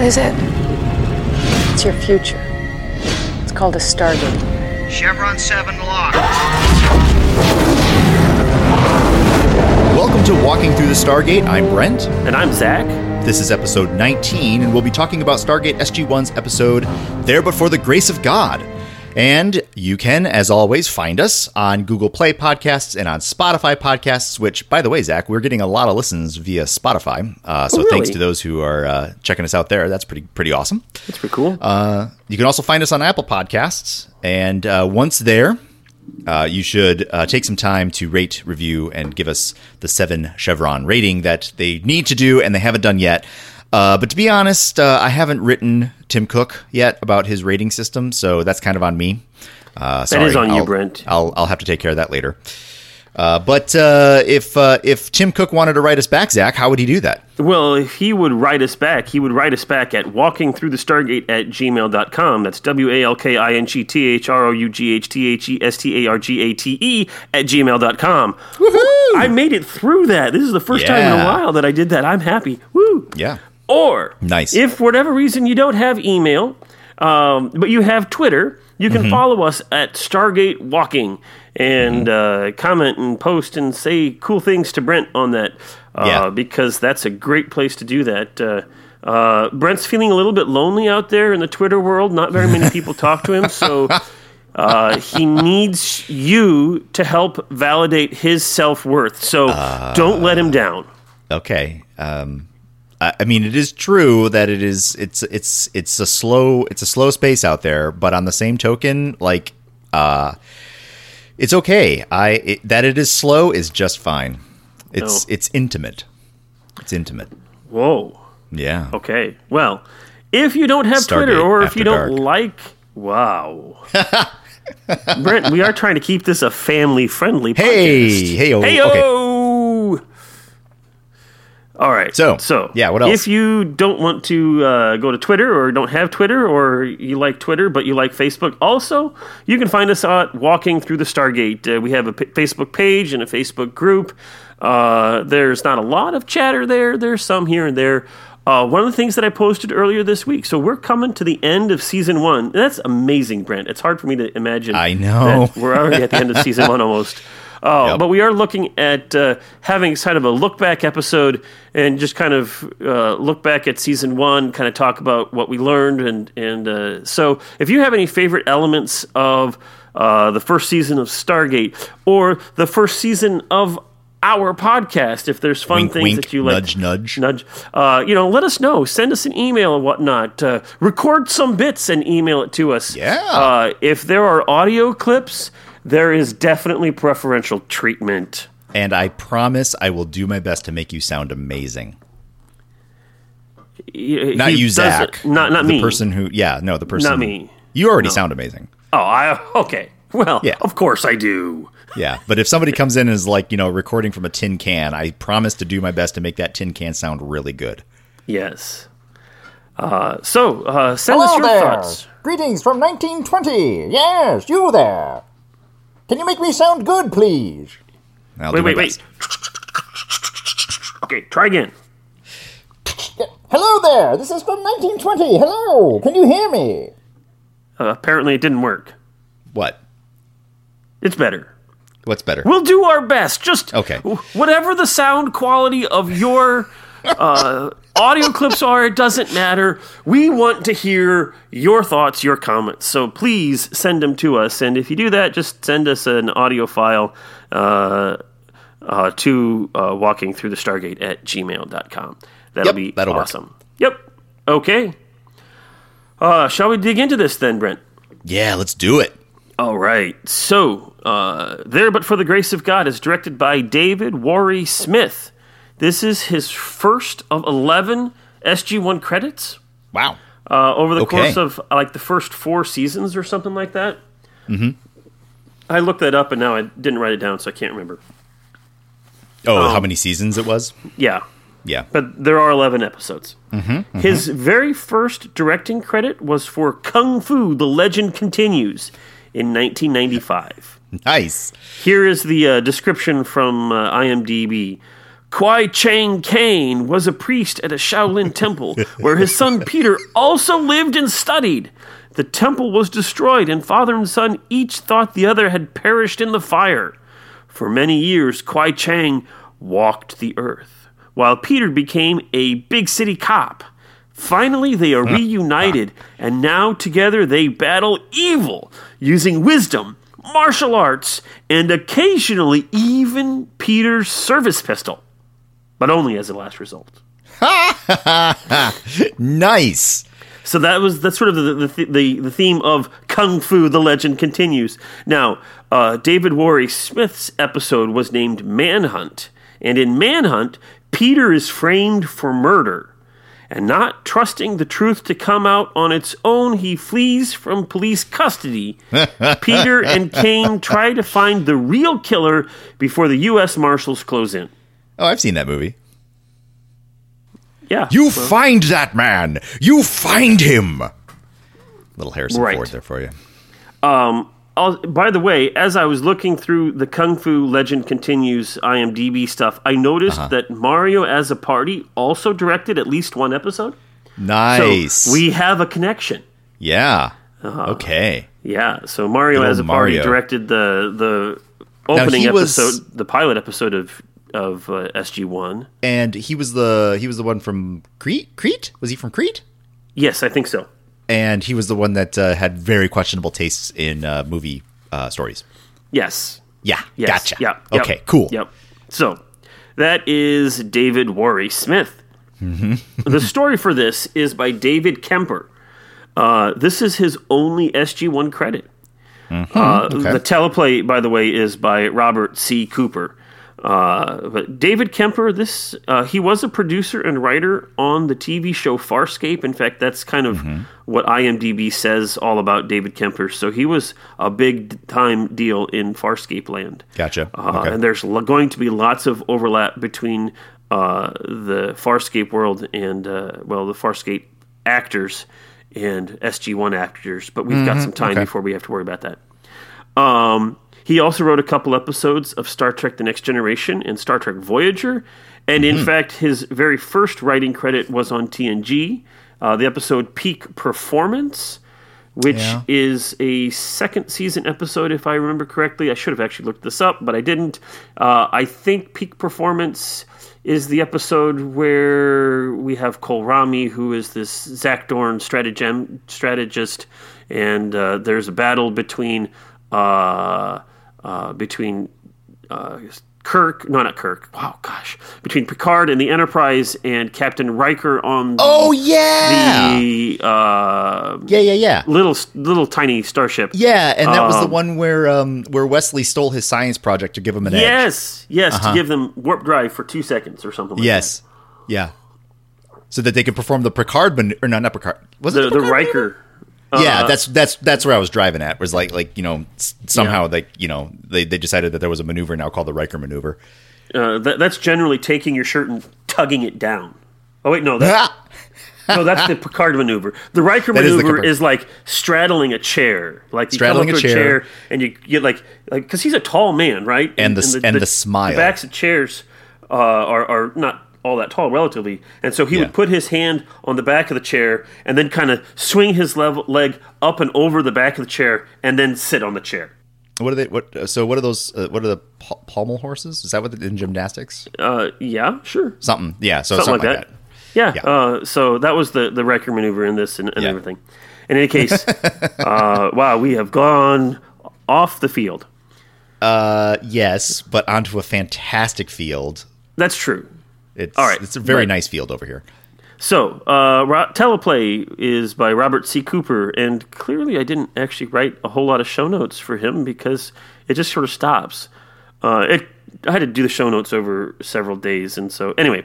What is it? It's your future. It's called a Stargate. Chevron 7 locked. Welcome to Walking Through the Stargate. I'm Brent. And I'm Zach. This is episode 19, and we'll be talking about Stargate SG1's episode There But For the Grace of God. And you can, as always, find us on Google Play Podcasts and on Spotify Podcasts, which, by the way, Zach, we're getting a lot of listens via Spotify. Uh, so Oh, really? thanks to those who are uh, checking us out there. That's pretty pretty awesome. That's pretty cool. Uh, you can also find us on Apple Podcasts. And uh, once there, uh, you should uh, take some time to rate, review, and give us the seven chevron rating that they need to do and they haven't done yet. Uh, but to be honest, uh, I haven't written Tim Cook yet about his rating system, so that's kind of on me. Uh, sorry, is on you, I'll- Brent. I'll, I'll have to take care of that later. Uh, but uh, if uh, if Tim Cook wanted to write us back, Zach, how would he do that? well, if he would write us back, he would write us back at walkingthroughthestargate at gmail.com. That's W A L K I N G T H R O U G H T H E S T A R G A T E at gmail.com. Woohoo! I made it through that. This is the first time in a while that I did that. I'm happy. Woo! Yeah. Or Nice. if for whatever reason you don't have email, um, but you have Twitter, you can Mm-hmm. follow us at Stargate Walking and Mm-hmm. uh, comment and post and say cool things to Brent on that. Uh, Yeah. because that's a great place to do that. Uh, uh, Brent's feeling a little bit lonely out there in the Twitter world. Not very many people talk to him, so uh, he needs you to help validate his self worth. So don't let him down. Okay. Um, I, I mean, it is true that it is. It's it's it's a slow it's a slow space out there, but on the same token, like, uh, it's okay. I it, that it is slow is just fine. It's No. it's intimate. It's intimate. Whoa. Yeah. Okay. Well, if you don't have Stargate Twitter or if you don't Dark. like, wow. Brent, we are trying to keep this a family friendly Hey, podcast. hey, oh, Hey, okay. All right. So, so yeah, what else? If you don't want to uh, go to Twitter or don't have Twitter or you like Twitter but you like Facebook, also you can find us at Walking Through the Stargate. Uh, we have a p- Facebook page and a Facebook group. Uh, there's not a lot of chatter there. There's some here and there. Uh, one of the things that I posted earlier this week. So we're coming to the end of season one. That's amazing, Brent. It's hard for me to imagine. I know. we're already at the end of season one almost. Uh, Yep. But we are looking at uh, having kind of a look back episode and just kind of uh, look back at season one, kind of talk about what we learned. And, and uh, so if you have any favorite elements of uh, the first season of Stargate or the first season of our podcast, if there's fun Wink, things wink, that you like, nudge, nudge. nudge. Uh, you know, let us know. Send us an email and whatnot. Uh, record some bits and email it to us. Yeah. Uh, if there are audio clips, there is definitely preferential treatment. And I promise I will do my best to make you sound amazing. He- Not he you, Zach. Not not the me. person who. Yeah, no, the person. Not me. You already sound amazing. Oh, I okay. Well, Yeah. of course I do. Yeah, but if somebody comes in and is like, you know, recording from a tin can, I promise to do my best to make that tin can sound really good. Yes. Uh, so uh, send us your there. thoughts. Greetings from 1920. Yes, you there. Can you make me sound good, please? I'll Wait, do my wait, wait. Okay, try again. Hello there. This is from 1920. Hello. Can you hear me? Uh, apparently, it didn't work. What? It's better. What's better? We'll do our best. Just Okay. Whatever the sound quality of your uh, audio clips are, it doesn't matter. We want to hear your thoughts, your comments. So please send them to us. And if you do that, just send us an audio file uh, uh, to uh, walking through the Stargate at gmail.com. That'll Yep, be that'll work. awesome. Yep. Okay. Uh, shall we dig into this then, Brent? yeah, let's do it. All right. So, uh, There But for the Grace of God is directed by David Warry Smith. This is his first of 11 SG1 credits Wow. uh, over the Okay. course of uh, like the first four seasons or something like that. Mm-hmm. I looked that up and now I didn't write it down, so I can't remember. Oh, Um, how many seasons it was? Yeah. Yeah. But there are 11 episodes. His very first directing credit was for Kung Fu The Legend Continues in 1995. Nice. Here is the uh, description from uh, IMDb. Kwai Chang Caine was a priest at a Shaolin temple where his son Peter also lived and studied. The temple was destroyed, and father and son each thought the other had perished in the fire. For many years, Kwai Chang walked the earth, while Peter became a big city cop. Finally, they are ah, reunited, ah. and now together they battle evil using wisdom, martial arts, and occasionally even Peter's service pistol, but only as a last result. Nice. So that was that's sort of the the, the, the theme of Kung Fu: The Legend Continues. Now, uh, David Warry Smith's episode was named Manhunt, and in Manhunt, Peter is framed for murder, and not trusting the truth to come out on its own, he flees from police custody. Peter and Caine try to find the real killer before the U.S. Marshals close in. Oh, I've seen that movie. Yeah, You find that man. You find him. Little Harrison Right. Ford there for you. I'll, by the way, as I was looking through the Kung Fu Legend Continues IMDb stuff, I noticed Uh-huh. that Mario Azzopardi also directed at least one episode. Nice. So we have a connection. yeah. Okay. Yeah. So Mario Good Azzopardi directed the the opening he was- episode, the pilot episode of of uh, SG One. And he was the he was the one from Crete. Crete was he from Crete? Yes, I think so. And he was the one that uh, had very questionable tastes in uh, movie uh, stories. Yes. Yeah. Yes. Gotcha. Yep. yep, Okay. Cool. Yep. So that is David Warry Smith. the story for this is by David Kemper. Uh, this is his only SG1 credit. Uh, The teleplay, by the way, is by Robert C. Cooper. Uh, but David Kemper, this uh, he was a producer and writer on the TV show Farscape. In fact, that's kind of what IMDb says all about David Kemper. So he was a big time deal in Farscape land. Gotcha. Uh, Okay. And there's going to be lots of overlap between uh, the Farscape world and uh, well, the Farscape actors and SG1 actors. But we've got some time okay. before we have to worry about that. Um, he also wrote a couple episodes of Star Trek: The Next Generation and Star Trek Voyager, and Mm-hmm. in fact, his very first writing credit was on TNG, uh, the episode Peak Performance, which Yeah. is a second season episode, if I remember correctly. I should have actually looked this up, but I didn't. Uh, I think Peak Performance is the episode where we have Kolrami, who is this Zakdorn stratagem, strategist, and uh, there's a battle between uh, uh, between uh, Kirk, no, not Kirk. Wow, gosh, between Picard and the Enterprise and Captain Riker on the, oh yeah. the uh, yeah. Yeah. Yeah. little little tiny starship. Yeah, and that was the Um, one where um where Wesley stole his science project to give him an edge. Yes, yes, to give them warp drive for two seconds or something. like that. Yes. Yeah. So that they could perform the Picard man- or no, not Picard. Was that. it the the Riker. Yeah, Uh, that's that's that's where I was driving at. Was like like you know somehow like you know they they decided that there was a maneuver now called the Riker maneuver. Uh, that, that's generally taking your shirt and tugging it down. Oh wait, no, that, no, that's the Picard maneuver. The Riker That is the maneuver is like straddling a chair, like you Straddling come up a to a chair. chair and you get like like because he's a tall man, right? And the s- and the smile. The backs of chairs uh, are are not all that tall relatively, and so he Yeah. would put his hand on the back of the chair and then kind of swing his level, leg up and over the back of the chair and then sit on the chair. What are they? What? uh, So what are those? Uh, what are the pal- pommel horses? Is that what they, in gymnastics? Uh, yeah, sure. Something. Yeah. So something, something, like that. Yeah. Yeah. Uh, so that was the the Riker maneuver in this and, and Yeah. everything. In any case, uh, wow, we have gone off the field. Uh, yes, but onto a fantastic field. That's true. It's All right, It's a very but- nice field over here. So, uh, Ro- Teleplay is by Robert C. Cooper, and clearly I didn't actually write a whole lot of show notes for him because it just sort of stops. Uh, it, I had to do the show notes over several days, and so anyway,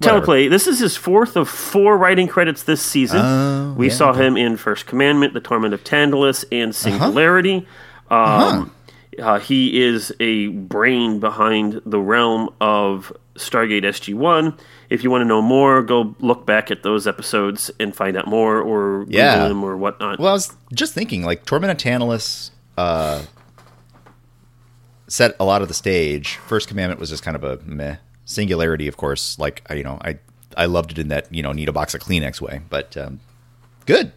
Whatever. Teleplay. This is his fourth of four writing credits this season. we saw him in First Commandment, The Torment of Tantalus, and Singularity. Um, uh, he is a brain behind the realm of Stargate SG One. If you want to know more, go look back at those episodes and find out more, or Google Yeah. him or whatnot. Well, I was just thinking, like Torment of Tantalus uh, set a lot of the stage. First Commandment was just kind of a meh Singularity, of course, like you know, I I loved it in that you know need a box of Kleenex way, but um, good.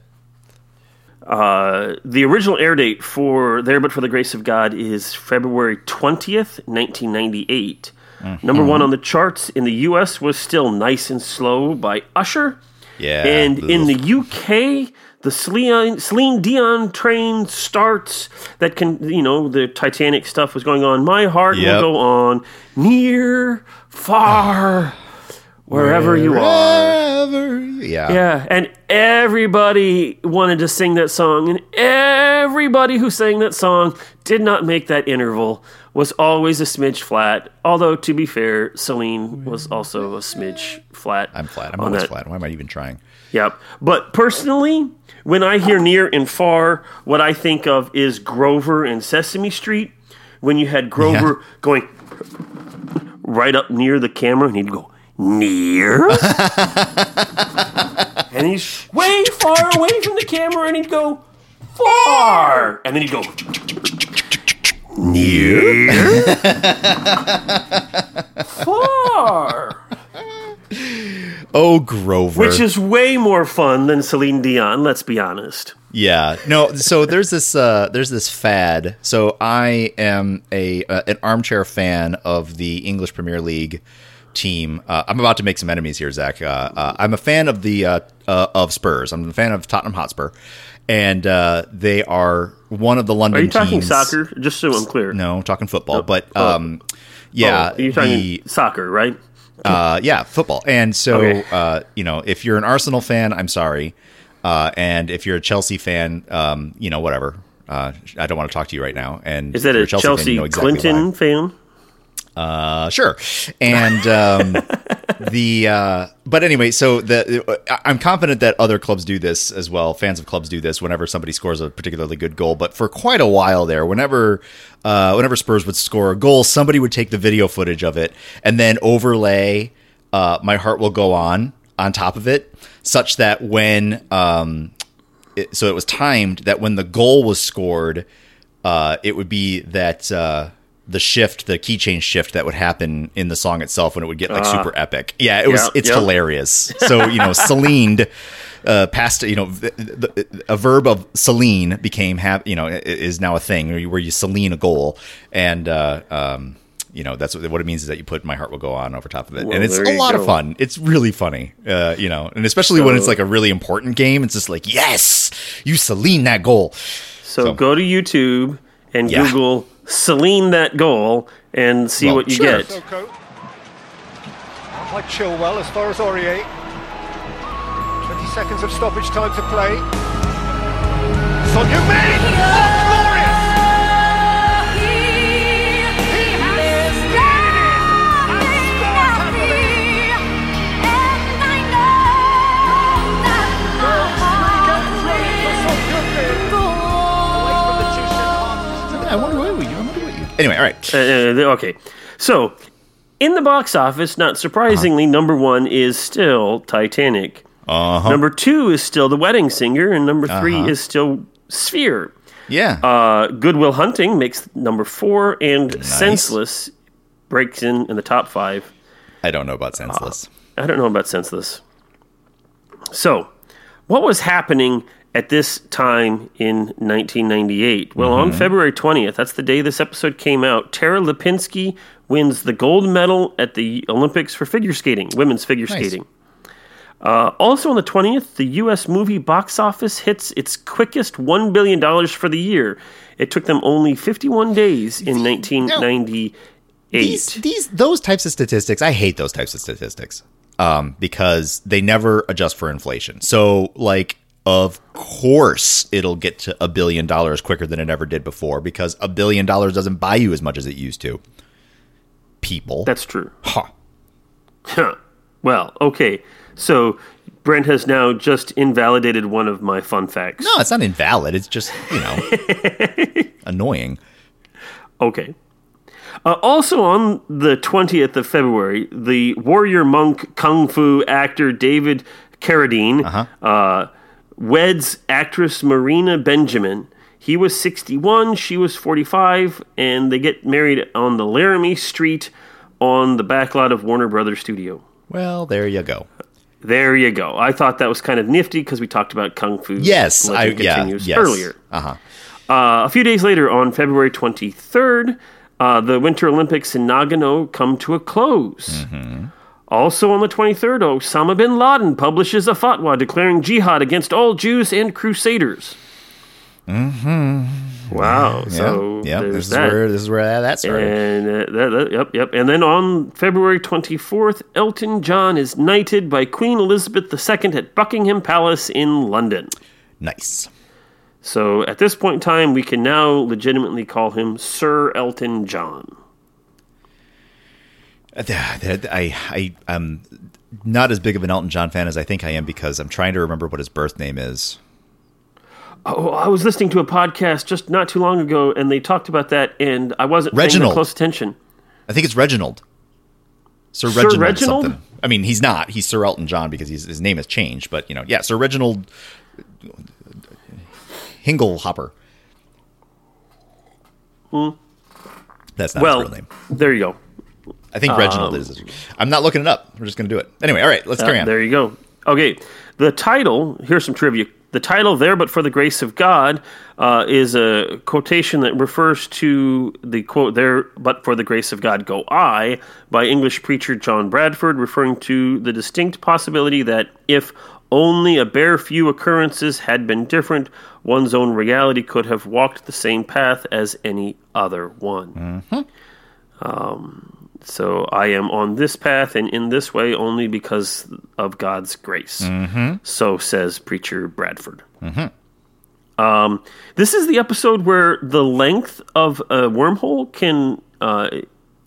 The original air date for There But for the Grace of God is February 20th, 1998. Mm-hmm. Number one on the charts in the US was still Nice and Slow by Usher. Yeah, And in the UK, the Celine, Celine Dion train starts. That can, you know, the Titanic stuff was going on. My heart Yep. will go on near, far, wherever you are. Yeah. Yeah, and everybody wanted to sing that song, and everybody who sang that song did not make that interval. Was always a smidge flat. Although to be fair, Celine was also a smidge flat. I'm flat. I'm on always that. flat. Why am I even trying? Yep. But personally, when I hear near and far, what I think of is Grover and Sesame Street. When you had Grover Yeah. going right up near the camera, and he'd go near, and he's way far away from the camera, and he'd go far, and then he'd go near, far. Oh, Grover. Which is way more fun than Celine Dion, let's be honest. Yeah. No, so there's this uh there's this fad. So I am a uh, an armchair fan of the English Premier League team. Uh, I'm about to make some enemies here, Zach. Uh, uh, I'm a fan of the uh, uh, of Spurs. I'm a fan of Tottenham Hotspur, and uh, they are one of the London. Are you talking teams- soccer? Just so I'm clear. No, I'm talking football. But oh. um, yeah, Oh, you're talking the- soccer, right? uh, yeah, football. And so, Okay. uh, you know, if you're an Arsenal fan, I'm sorry. Uh, and if you're a Chelsea fan, um, you know, whatever. Uh, I don't want to talk to you right now. And Is that a you're Chelsea, fan, you know exactly Clinton why. fan? Uh, sure. And um, the uh, but anyway, so the I- I'm confident that other clubs do this as well. Fans of clubs do this whenever somebody scores a particularly good goal. But for quite a while there, whenever uh, whenever Spurs would score a goal, somebody would take the video footage of it and then overlay uh, "My Heart Will Go On" on top of it, such that when um, it, so it was timed that when the goal was scored, uh, it would be that uh, the shift, the key change shift that would happen in the song itself when it would get like super epic. Yeah, it was. it's yeah. hilarious. So you know, Celine. Uh, past you know the, the, a verb of Celine became have you know is now a thing where you, where you Celine a goal and uh, um, you know that's what, what it means is that you put my heart will go on over top of it Well, and it's a lot of fun it's really funny uh, you know and especially when it's like a really important game it's just like yes you Celine that goal So, So- go to YouTube and Yeah. Google Celine that goal and see Well, what you sure. get. Soko. By Chilwell as far as Aurier. 20 seconds of stoppage time to play. Son Heung-min! Anyway, all right. Uh, uh, okay. So, in the box office, not surprisingly, number one is still Titanic. Uh-huh. Number two is still The Wedding Singer, and number 3 is still Sphere. Yeah. Uh, Goodwill Hunting makes number four, and Senseless breaks in in the top five. I don't know about senseless. I don't know about Senseless. So, what was happening at this time in 1998? Well, on February 20th, that's the day this episode came out, Tara Lipinski wins the gold medal at the Olympics for figure skating, women's figure Nice. skating. Uh, also on the 20th, the U.S. movie box office hits its quickest $1 billion for the year. It took them only 51 days in 1998. these these those types of statistics i hate those types of statistics um because they never adjust for inflation so like of course it'll get to a billion dollars quicker than it ever did before because a billion dollars doesn't buy you as much as it used to people That's true. Huh. Huh. Well, okay. So Brent has now just invalidated one of my fun facts. no it's not invalid it's just you know annoying Okay. Uh, also on the 20th of February, the warrior monk kung fu actor David Carradine uh weds actress Marina Benjamin. He was 61, she was 45, and they get married on the Laramie Street on the backlot of Warner Brothers Studio. Well, there you go. There you go. I thought that was kind of nifty because we talked about Kung Fu. Yes, I yeah, yes. earlier. Uh-huh. Uh, a few days later, on February 23rd, uh, the Winter Olympics in Nagano come to a close. Also on the 23rd, Osama bin Laden publishes a fatwa declaring jihad against all Jews and crusaders. Mm-hmm. Wow. So yeah, there's this is that. where this is where that started. And uh, that, that- yep, yep. And then on February 24th, Elton John is knighted by Queen Elizabeth II at Buckingham Palace in London. nice. So at this point in time, we can now legitimately call him Sir Elton John. Uh, I I am not as big of an Elton John fan as I think I am because I'm trying to remember what his birth name is. Oh, I was listening to a podcast just not too long ago, and they talked about that, and I wasn't paying Reginald. that close attention. I think it's Reginald. Sir Sir Reginald, Reginald? something. I mean, he's not. He's Sir Elton John because he's, his name has changed. But you know, yeah, Sir Reginald Hinglehopper. That's not Hmm. Well, his real name. there you go. I think Reginald is. I'm not looking it up. We're just going to do it anyway. All right, let's carry Uh, on. There you go. Okay, the title. Here's some trivia. The title "There, but for the grace of God" uh, is a quotation that refers to the quote "There, but for the grace of God, go I" by English preacher John Bradford, referring to the distinct possibility that if only a bare few occurrences had been different, one's own reality could have walked the same path as any other one. So I am on this path and in this way only because of God's grace. So says preacher Bradford. Um, this is the episode where the length of a wormhole can uh,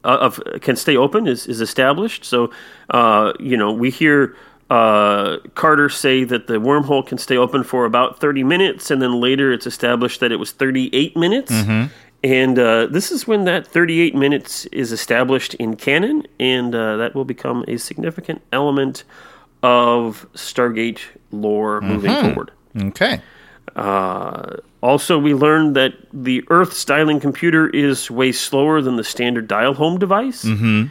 of can stay open is, is established. So uh, you know we hear uh, Carter say that the wormhole can stay open for about thirty minutes, and then later it's established that it was thirty eight minutes. And uh, this is when that 38 minutes is established in canon, and uh, that will become a significant element of Stargate lore moving forward. Okay. Also, we learned that the Earth dialing computer is way slower than the standard dial home device. Hmm.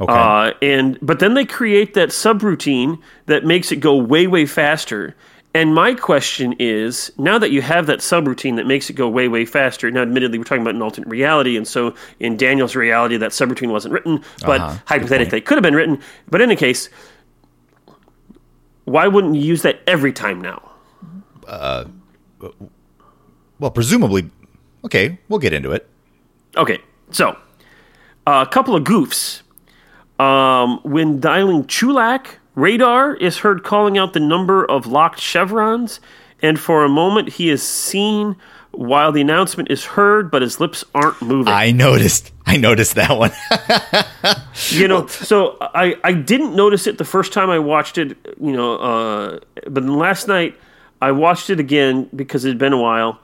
Okay. Uh, and but then they create that subroutine that makes it go way way faster. And my question is, now that you have that subroutine that makes it go way way faster, now admittedly we're talking about an alternate reality, and so in Daniel's reality that subroutine wasn't written, but Uh-huh. Hypothetically it could have been written. But in any case, why wouldn't you use that every time now? Uh, well, presumably. Okay, we'll get into it. Okay, so a couple of goofs. Um, when dialing Chulak, radar is heard calling out the number of locked chevrons, and for a moment he is seen while the announcement is heard, but his lips aren't moving. I noticed. I noticed that one. you know, so I, I didn't notice it the first time I watched it, you know, uh, but then last night I watched it again because it had been a while,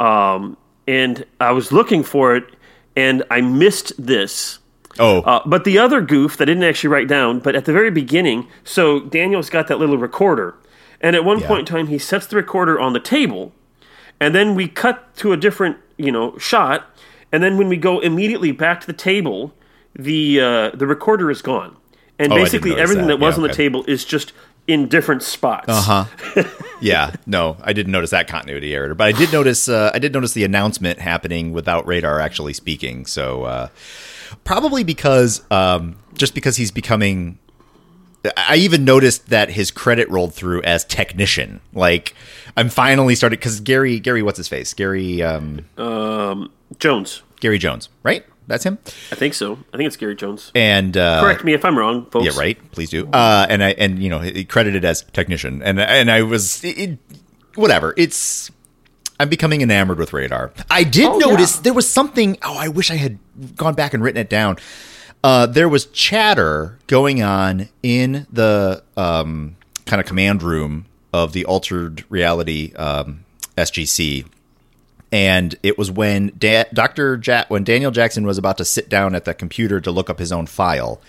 um, and I was looking for it, and I missed this. Oh, Uh, but the other goof that I didn't actually write down, but at the very beginning, so Daniel's got that little recorder, and at one Yeah. point in time, he sets the recorder on the table, and then we cut to a different, you know, shot, and then when we go immediately back to the table, the uh, the recorder is gone, and Oh, basically everything that. that, was Yeah, on the okay. table is just in different spots. Uh huh. yeah. No, I didn't notice that continuity error, but I did notice. Uh, I did notice the announcement happening without Radar actually speaking. So uh, probably because um, just because he's becoming. I even noticed that his credit rolled through as technician. Like I'm finally started because Gary Gary what's his face Gary um, Jones, Gary Jones right that's him I think so. I think it's Gary Jones. and uh, Correct me if I'm wrong, folks. Yeah, right. Please do. Uh, and I and you know it credited as technician, and and I was it- whatever. It's I'm becoming enamored with radar. I did Oh, notice yeah. there was something. Oh, I wish I had gone back and written it down. Uh, there was chatter going on in the um, kind of command room of the altered reality um, SGC and it was when da- Dr. Ja- when Daniel Jackson was about to sit down at the computer to look up his own file.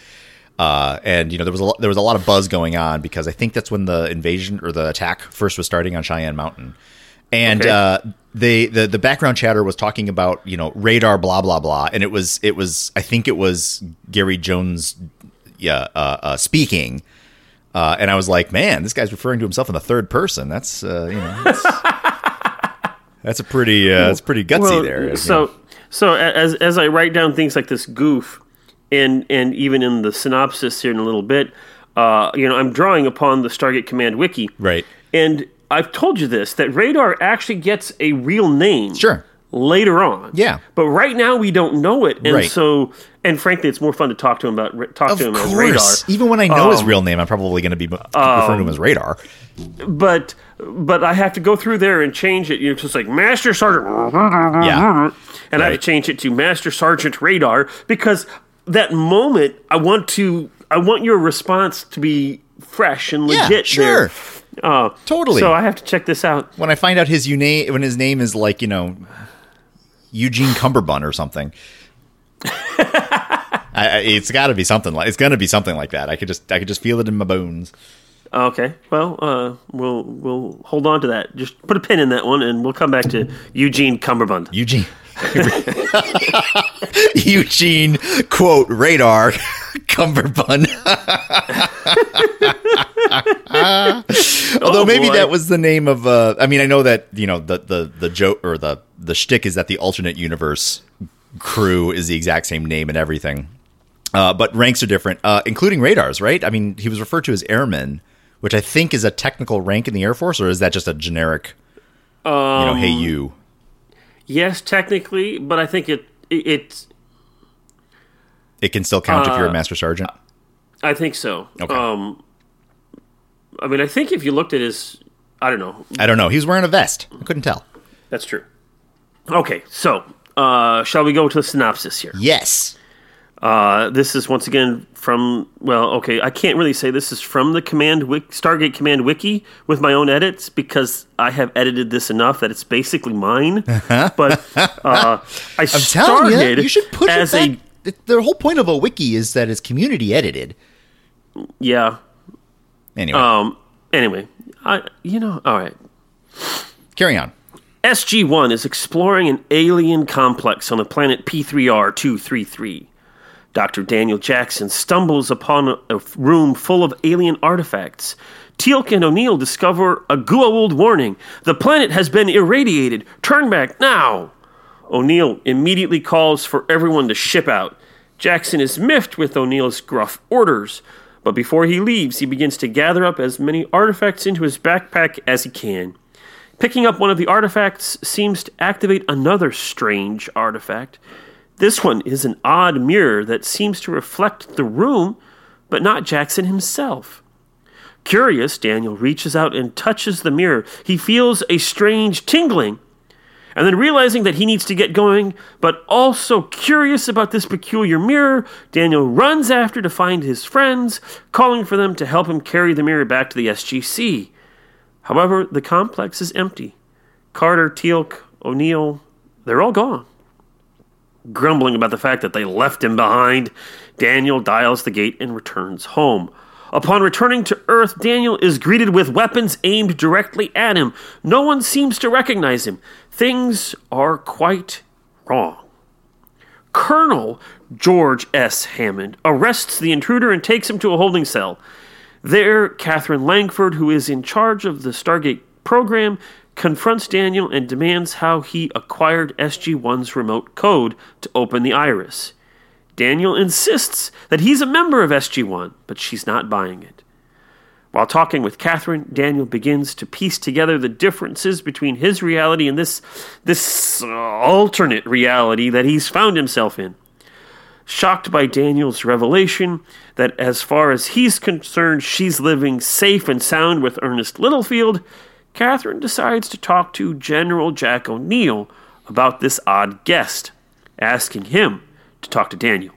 Uh, and you know there was a lo- there was a lot of buzz going on because I think that's when the invasion or the attack first was starting on Cheyenne Mountain, and Okay. uh, they the the background chatter was talking about you know radar blah blah blah, and it was it was I think it was Gary Jones, yeah, uh, uh, speaking. Uh, and I was like, man, this guy's referring to himself in the third person. That's uh, you know, that's, that's a pretty uh, that's pretty gutsy Well, there. you So, know. so as as I write down things like this goof, and and even in the synopsis here in a little bit, uh, you know, I'm drawing upon the Stargate Command wiki, right, and I've told you this that Radar actually gets a real name, Sure. later on, Yeah. but right now we don't know it, and Right. so and frankly, it's more fun to talk to him about talk of to him as Radar. Even when I know his Um, real name, I'm probably going to be referring to him as Radar. but but I have to go through there and change it. You know, it's just like Master Sergeant, Yeah, and I have to change it to Master Sergeant Radar because that moment I want to I want your response to be fresh and Yeah, legit. sure. there. Uh, Totally. So I have to check this out. when I find out his name when his name is like you know Eugene Cumberbun or something. I, it's got to be something like it's going to be something like that. I could just I could just feel it in my bones. Okay. Well, uh, we'll we'll hold on to that. Just put a pin in that one, and we'll come back to Eugene Cumberbund. Eugene. Eugene quote radar Cumberbun. Although Oh, maybe boy. that was the name of. Uh, I mean, I know that you know the the the joke or the the shtick is that the alternate universe crew is the exact same name and everything, uh, but ranks are different, uh, including radars. Right? I mean, he was referred to as airman, which I think is a technical rank in the Air Force, or is that just a generic? you know, hey Um, you. Yes, technically, but I think it it. it It can still count if uh, you're a master sergeant. I think so. Okay. Um, I mean, I think if you looked at his, I don't know. I don't know. He was wearing a vest. I couldn't tell. That's true. Okay, so uh, shall we go to the synopsis here? Yes. Uh, this is once again from well, okay, I can't really say this is from the command wik- Stargate Command Wiki with my own edits because I have edited this enough that it's basically mine. But uh, I I'm telling started you, you should push as it a the whole point of a wiki is that it's community edited. yeah. Anyway, Um. Anyway, I you know all right. carry on. SG 1 is exploring an alien complex on the planet P3R 233. Dr. Daniel Jackson stumbles upon a, room full of alien artifacts. Teal'c and O'Neill discover a Goa'uld warning. The planet has been irradiated. Turn back now! O'Neill immediately calls for everyone to ship out. Jackson is miffed with O'Neill's gruff orders, but before he leaves, he begins to gather up as many artifacts into his backpack as he can. Picking up one of the artifacts seems to activate another strange artifact. This one is an odd mirror that seems to reflect the room, but not Jackson himself. Curious, Daniel reaches out and touches the mirror. He feels a strange tingling. And then realizing that he needs to get going, but also curious about this peculiar mirror, Daniel runs after to find his friends, calling for them to help him carry the mirror back to the SGC. However, the complex is empty. Carter, Teal'c, O'Neill, they're all gone. Grumbling about the fact that they left him behind, Daniel dials the gate and returns home. Upon returning to Earth, Daniel is greeted with weapons aimed directly at him. No one seems to recognize him. Things are quite wrong. Colonel George S. Hammond arrests the intruder and takes him to a holding cell. There, Catherine Langford, who is in charge of the Stargate program, confronts Daniel and demands how he acquired SG 1's remote code to open the iris. Daniel insists that he's a member of SG 1, but she's not buying it. While talking with Catherine, Daniel begins to piece together the differences between his reality and this, this alternate reality that he's found himself in. Shocked by Daniel's revelation that, as far as he's concerned, she's living safe and sound with Ernest Littlefield, Catherine decides to talk to General Jack O'Neill about this odd guest, asking him to talk to Daniel.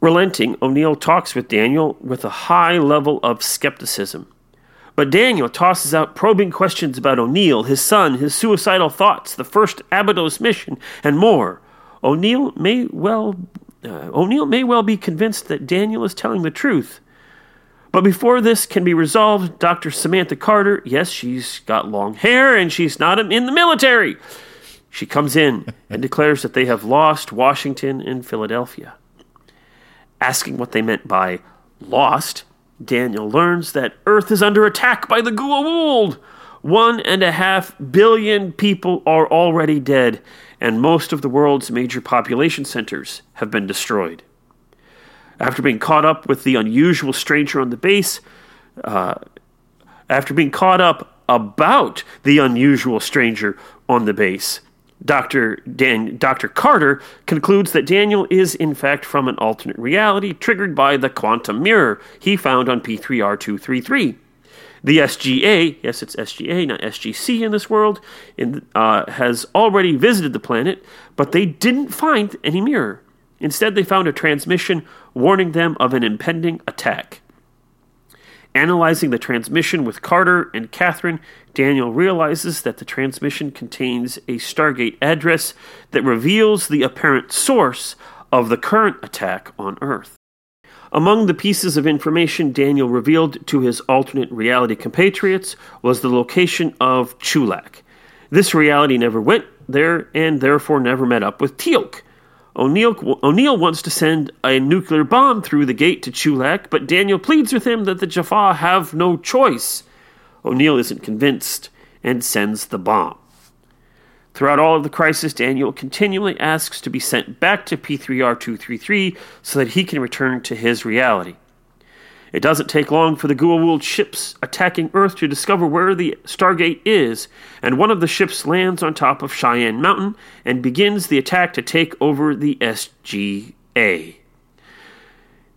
Relenting, O'Neill talks with Daniel with a high level of skepticism. But Daniel tosses out probing questions about O'Neill, his son, his suicidal thoughts, the first Abydos mission, and more. O'Neill may well uh, O'Neill may well be convinced that Daniel is telling the truth. But before this can be resolved, Dr. Samantha Carter, yes, she's got long hair and she's not in the military. She comes in and declares that they have lost Washington and Philadelphia. Asking what they meant by lost, Daniel learns that Earth is under attack by the Goa'uld. One and a half billion people are already dead, and most of the world's major population centers have been destroyed. After being caught up with the unusual stranger on the base, uh, after being caught up about the unusual stranger on the base, Dr. Dan, Dr. Carter concludes that Daniel is in fact from an alternate reality triggered by the quantum mirror he found on P3R233. The SGA, yes, it's SGA, not SGC in this world, in, uh, has already visited the planet, but they didn't find any mirror. Instead, they found a transmission warning them of an impending attack. Analyzing the transmission with Carter and Catherine, Daniel realizes that the transmission contains a Stargate address that reveals the apparent source of the current attack on Earth. Among the pieces of information Daniel revealed to his alternate reality compatriots was the location of Chulak. This reality never went there and therefore never met up with Teal'c, O'Neill, O'Neill wants to send a nuclear bomb through the gate to Chulak, but Daniel pleads with him that the Jaffa have no choice. O'Neill isn't convinced and sends the bomb. Throughout all of the crisis, Daniel continually asks to be sent back to P3R 233 so that he can return to his reality. It doesn't take long for the Goa'uld ships attacking Earth to discover where the Stargate is, and one of the ships lands on top of Cheyenne Mountain and begins the attack to take over the SGA.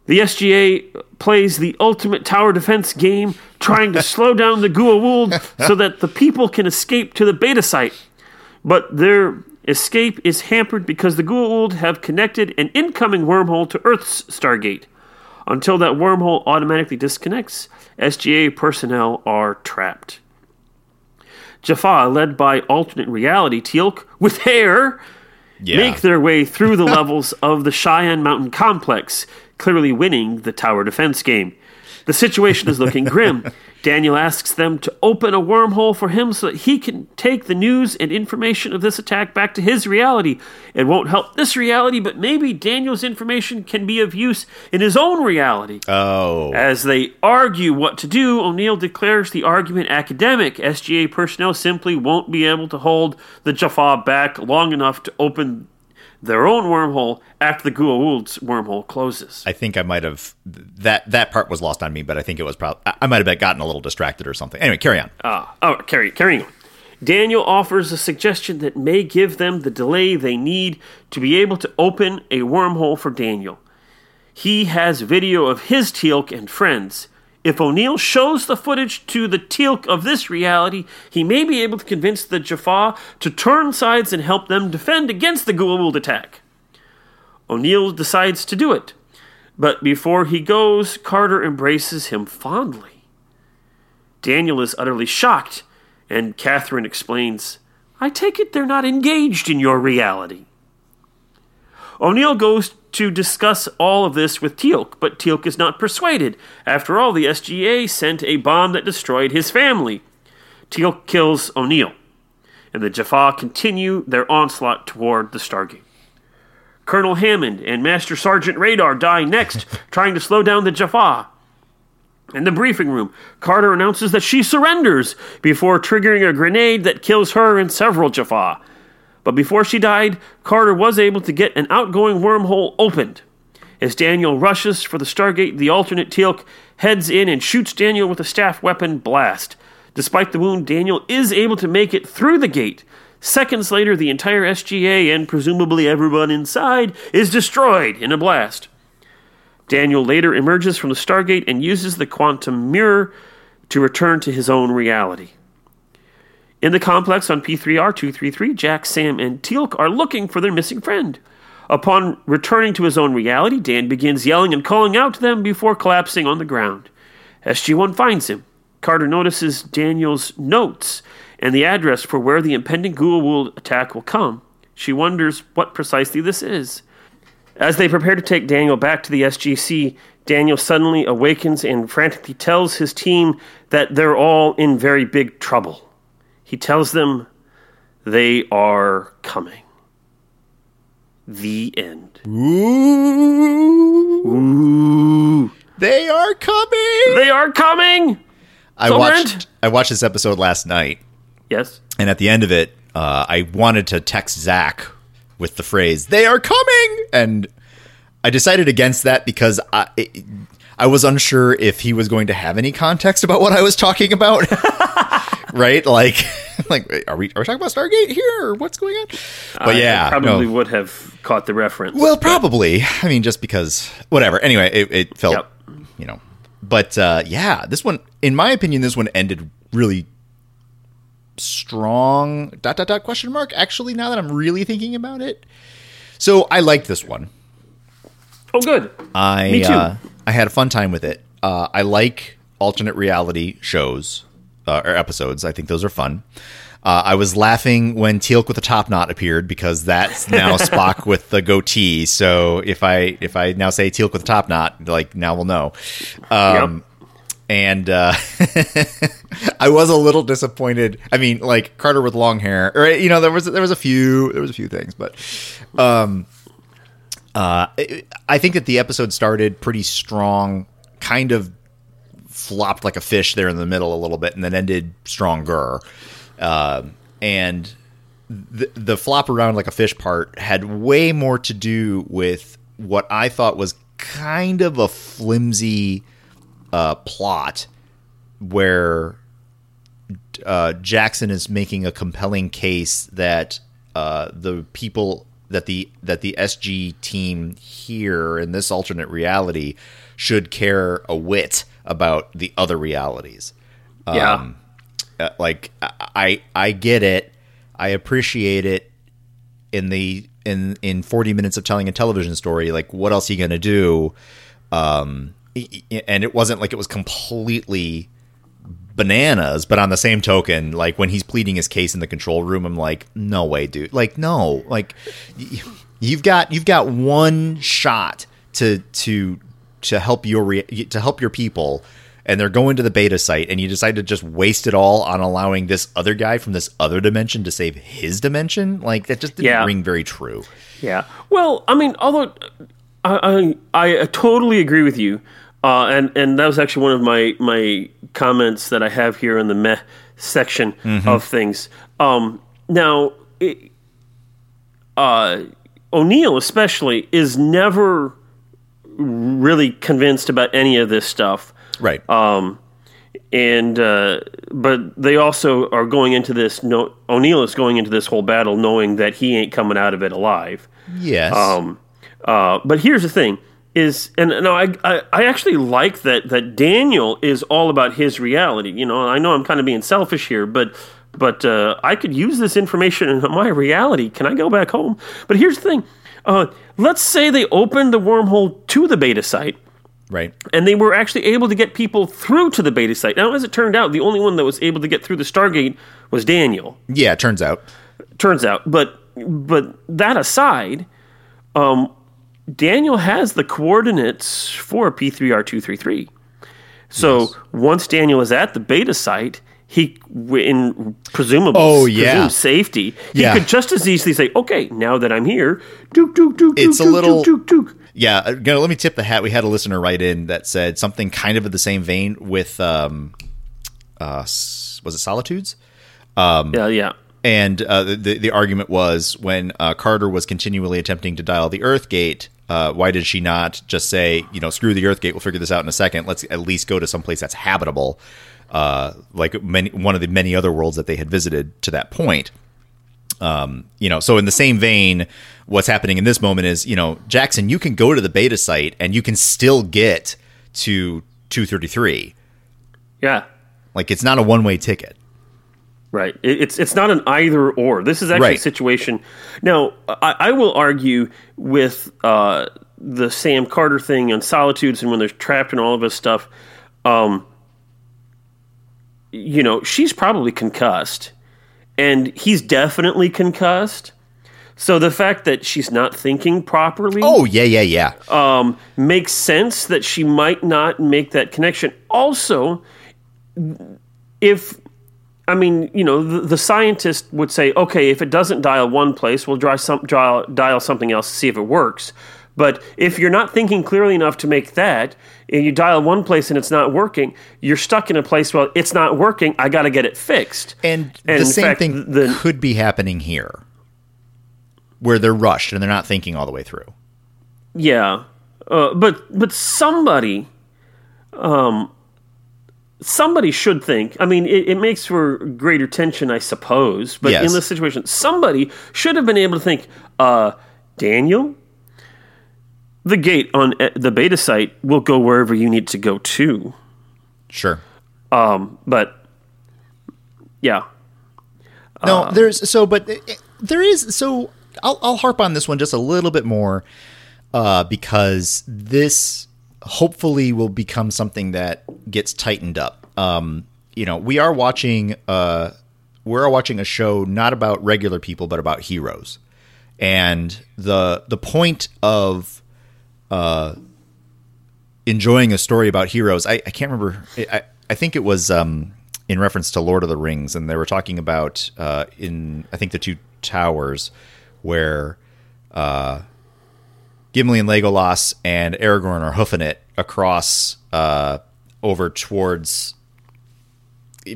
The SGA plays the ultimate tower defense game, trying to slow down the Goa'uld so that the people can escape to the beta site. But their escape is hampered because the Goa'uld have connected an incoming wormhole to Earth's Stargate. Until that wormhole automatically disconnects, SGA personnel are trapped. Jaffa, led by alternate reality Teal'c with hair, Yeah. make their way through the levels of the Cheyenne Mountain complex, clearly winning the tower defense game. The situation is looking grim. Daniel asks them to open a wormhole for him so that he can take the news and information of this attack back to his reality. It won't help this reality, but maybe Daniel's information can be of use in his own reality. Oh. As they argue what to do, O'Neill declares the argument academic. SGA personnel simply won't be able to hold the Jaffa back long enough to open their own wormhole after the Goa'uld's wormhole closes. I think I might have that that part was lost on me, but I think it was probably I might have gotten a little distracted or something. Anyway, carry on. Ah, oh, carry, carrying on. Daniel offers a suggestion that may give them the delay they need to be able to open a wormhole for Daniel. He has video of his Teal'c and friends. If O'Neill shows the footage to the Teal'c of this reality, he may be able to convince the Jaffa to turn sides and help them defend against the Goa'uld attack. O'Neill decides to do it, but before he goes, Carter embraces him fondly. Daniel is utterly shocked, and Catherine explains, I take it they're not engaged in your reality. O'Neill goes to discuss all of this with Teal'c, but Teal'c is not persuaded. After all, the SGA sent a bomb that destroyed his family. Teal'c kills O'Neill, and the Jaffa continue their onslaught toward the Stargate. Colonel Hammond and Master Sergeant Radar die next, trying to slow down the Jaffa. In the briefing room, Carter announces that she surrenders before triggering a grenade that kills her and several Jaffa. But before she died, Carter was able to get an outgoing wormhole opened. As Daniel rushes for the Stargate, the alternate Teal'c heads in and shoots Daniel with a staff weapon blast. Despite the wound, Daniel is able to make it through the gate. Seconds later, the entire SGA and presumably everyone inside is destroyed in a blast. Daniel later emerges from the Stargate and uses the quantum mirror to return to his own reality. In the complex on P3R 233, Jack, Sam, and Teal'c are looking for their missing friend. Upon returning to his own reality, Dan begins yelling and calling out to them before collapsing on the ground. SG1 finds him. Carter notices Daniel's notes and the address for where the impending Goa'uld attack will come. She wonders what precisely this is. As they prepare to take Daniel back to the SGC, Daniel suddenly awakens and frantically tells his team that they're all in very big trouble. He tells them they are coming. The end. Ooh. They are coming. They are coming. I Solbrand? watched. I watched this episode last night, Yes. and at the end of it, uh, I wanted to text Zach with the phrase "They are coming," and I decided against that because I. It, I was unsure if he was going to have any context about what I was talking about. right? Like, like, are we are we talking about Stargate here, or what's going on? But I- yeah, I probably no. would have caught the reference. Well, probably. I mean, just because, whatever. Anyway, it, it felt, Yep. you know. But uh, yeah, this one, in my opinion, this one ended really strong. Dot dot dot question mark. Actually, now that I'm really thinking about it, so I liked this one. oh, good. I Me too. Uh, I had a fun time with it. Uh, I like alternate reality shows uh, or episodes. I think those are fun. Uh, I was laughing when Teal'c with the top knot appeared because that's now Spock with the goatee. So if I if I now say Teal'c with the top knot, like now we'll know. Um, and uh, I was a little disappointed. I mean, like Carter with long hair, or you know, there was there was a few there was a few things, but um, uh, I think that the episode started pretty strong, kind of flopped like a fish there in the middle a little bit, and then ended stronger. Um and the, the flop around like a fish part had way more to do with what I thought was kind of a flimsy uh, plot where uh, Jackson is making a compelling case that uh, the people that the that the SG team here in this alternate reality should care a whit about the other realities. yeah. Um, uh, like I I get it. I appreciate it in the in in 40 minutes of telling a television story like what else are you going to do um and it wasn't like it was completely bananas but on the same token like when he's pleading his case in the control room I'm like no way dude like no like you've got you've got one shot to to to help your re- to help your people and they're going to the beta site and you decide to just waste it all on allowing this other guy from this other dimension to save his dimension like that just didn't Yeah. ring very true Yeah. Well, I mean, although I I, I totally agree with you, uh, and and that was actually one of my my comments that I have here in the meh section of things. Um, now, it, uh, O'Neill especially is never really convinced about any of this stuff right Um, and uh, but they also are going into this. No, O'Neill is going into this whole battle knowing that he ain't coming out of it alive. yes Um, uh, but here's the thing: is and no, I, I I actually like that that Daniel is all about his reality. You know, I know I'm kind of being selfish here, but but uh, I could use this information in my reality. Can I go back home? But here's the thing: uh, let's say they opened the wormhole to the beta site right and they were actually able to get people through to the beta site. Now, as it turned out, the only one that was able to get through the Stargate was Daniel. yeah it turns out Turns out, but but that aside, um, Daniel has the coordinates for P three R two three three. So once Daniel is at the beta site, he in presumable Oh, yeah. presumed safety, he Yeah. could just as easily say, "Okay, now that I'm here, dook dook dook It's a little- dook, dook, dook." Yeah, uh, gonna let me tip the hat. We had a listener write in that said something kind of in the same vein with um, uh, was it Solitudes? yeah, yeah. And uh, the the argument was when uh, Carter was continually attempting to dial the Earth Gate. Uh, why did she not just say, you know, screw the Earth Gate? We'll figure this out in a second. Let's at least go to some place that's habitable, uh, like many, one of the many other worlds that they had visited to that point. Um, you know, so in the same vein, what's happening in this moment is, you know, Jackson, you can go to the beta site and you can still get to 233. Yeah. Like it's not a one way ticket. Right. It's it's not an either or. This is actually a situation. Now, I, I will argue with uh, the Sam Carter thing on Solitudes and when they're trapped and all of this stuff. Um, you know, she's probably concussed, and he's definitely concussed. So the fact that she's not thinking properly Oh yeah, yeah, yeah. um, makes sense that she might not make that connection. Also, if I mean, you know, the, the scientist would say, okay, if it doesn't dial one place, we'll some, dial, dial something else to see if it works. But if you're not thinking clearly enough to make that, and you dial one place and it's not working, you're stuck in a place. Well, it's not working. I got to get it fixed. And, And the same fact, thing the- could be happening here, where they're rushed and they're not thinking all the way through. Yeah, uh, but but somebody, um, somebody should think. I mean, it, it makes for greater tension, I suppose. But Yes. in this situation, somebody should have been able to think, uh, Daniel, the gate on uh, the beta site will go wherever you need to go to. Sure. But yeah, No, there's so, but it- it- there is so. I'll I'll harp on this one just a little bit more, uh, because this hopefully will become something that gets tightened up. Um, you know, we are watching uh, we're watching a show not about regular people but about heroes, and the the point of uh, enjoying a story about heroes. I, I can't remember. I, I think it was um, in reference to Lord of the Rings, and they were talking about uh, in I think the Two Towers, where uh, Gimli and Legolas and Aragorn are hoofing it across uh, over towards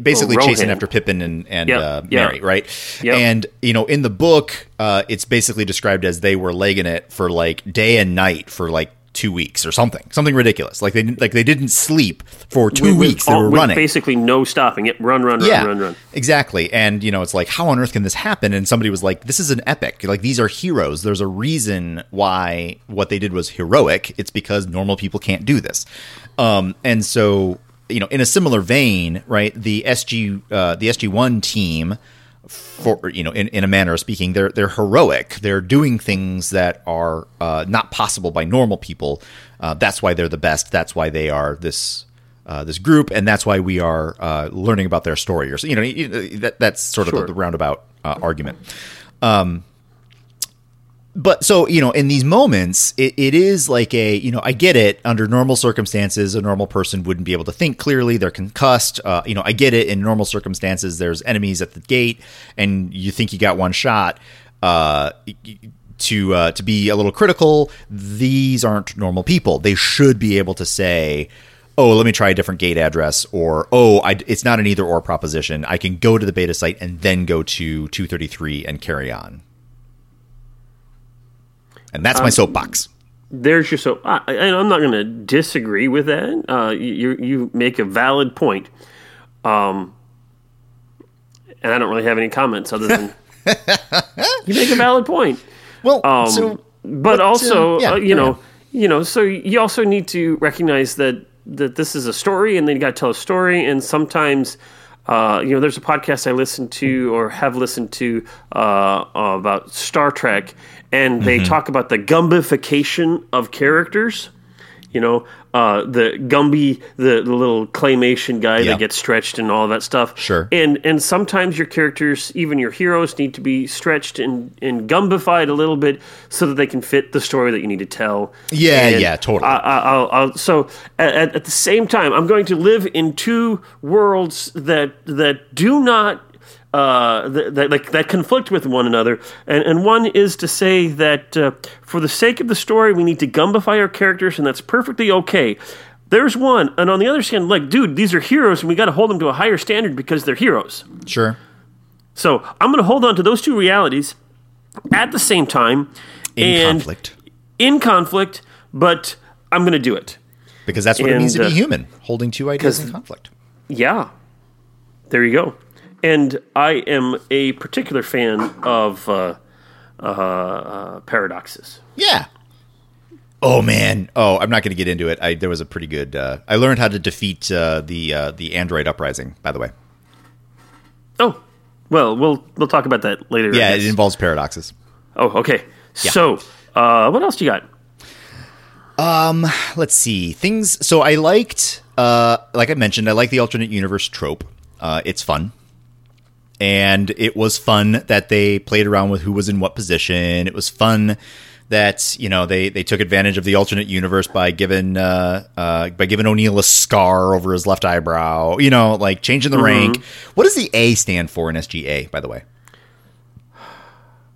basically Oh, chasing after Pippin and, and Yep, uh. Merry, right? Yep. And you know, in the book, uh, it's basically described as they were legging it for like day and night for like two weeks or something, something ridiculous. Like they didn't, like they didn't sleep for two With- weeks. They were running. basically no stopping it. Run, run, run, yeah, run, run. exactly. And you know, it's like, how on earth can this happen? And somebody was like, this is an epic. Like these are heroes. There's a reason why what they did was heroic. It's because normal people can't do this. Um, and so, you know, in a similar vein, right? The SG, uh, the SG one team, for you know, in, in a manner of speaking, they're they're heroic. They're doing things that are uh, not possible by normal people. Uh, that's why they're the best. That's why they are this uh, this group, and that's why we are uh, learning about their story. Or so, you know, that that's sort of Sure. the, the roundabout uh, argument. Um, but so you know, in these moments, it, it is like a you know, I get it. Under normal circumstances, a normal person wouldn't be able to think clearly. They're concussed. Uh, you know, I get it. In normal circumstances, there's enemies at the gate, and you think you got one shot. Uh, to uh, to be a little critical, these aren't normal people. They should be able to say, "Oh, let me try a different gate address," or "Oh, I, it's not an either or proposition. I can go to the beta site and then go to 233 and carry on." And that's my soapbox. there's your soap. I, and I'm not going to disagree with that. Uh, you you make a valid point, um, and I don't really have any comments other than you make a valid point. Well, Um, so but also, uh, yeah, uh, you know, you know, so you also need to recognize that that this is a story, and then you got to tell a story, and sometimes. Uh, you know, there's a podcast I listen to or have listened to uh, about Star Trek, and they Mm-hmm. talk about the Gumbification of characters. You know, uh, the Gumby, the, the little claymation guy Yeah. that gets stretched and all that stuff. Sure. And and sometimes your characters, even your heroes, need to be stretched and, and gumbified a little bit so that they can fit the story that you need to tell. Yeah, And yeah, totally. I, I, I'll, I'll, so at, at the same time, I'm going to live in two worlds that that do not. Uh, that, that like that conflict with one another, and and one is to say that uh, for the sake of the story, we need to gumbify our characters, and that's perfectly okay. There's one, and on the other hand, like, dude, these are heroes, and we got to hold them to a higher standard because they're heroes. sure. So I'm going to hold on to those two realities at the same time, In and conflict. in conflict, but I'm going to do it. Because that's what it means to and, be uh, human, holding two ideas in conflict. Yeah, there you go. And I am a particular fan of uh, uh, uh, paradoxes. Yeah. Oh man. Oh, I'm not going to get into it. I there was a pretty good. Uh, I learned how to defeat uh, the uh, the Android uprising. By the way. Oh, well, we'll we'll talk about that later. Yeah, it involves paradoxes. Oh, okay. So, uh, what else do you got? Um, Let's see things. So I liked, uh, like I mentioned, I like the alternate universe trope. Uh, it's fun, and it was fun that they played around with who was in what position. It was fun that you know they they took advantage of the alternate universe by giving uh, uh, by giving O'Neill a scar over his left eyebrow. You know, like changing the Mm-hmm. rank. What does the A stand for in SGA? By the way,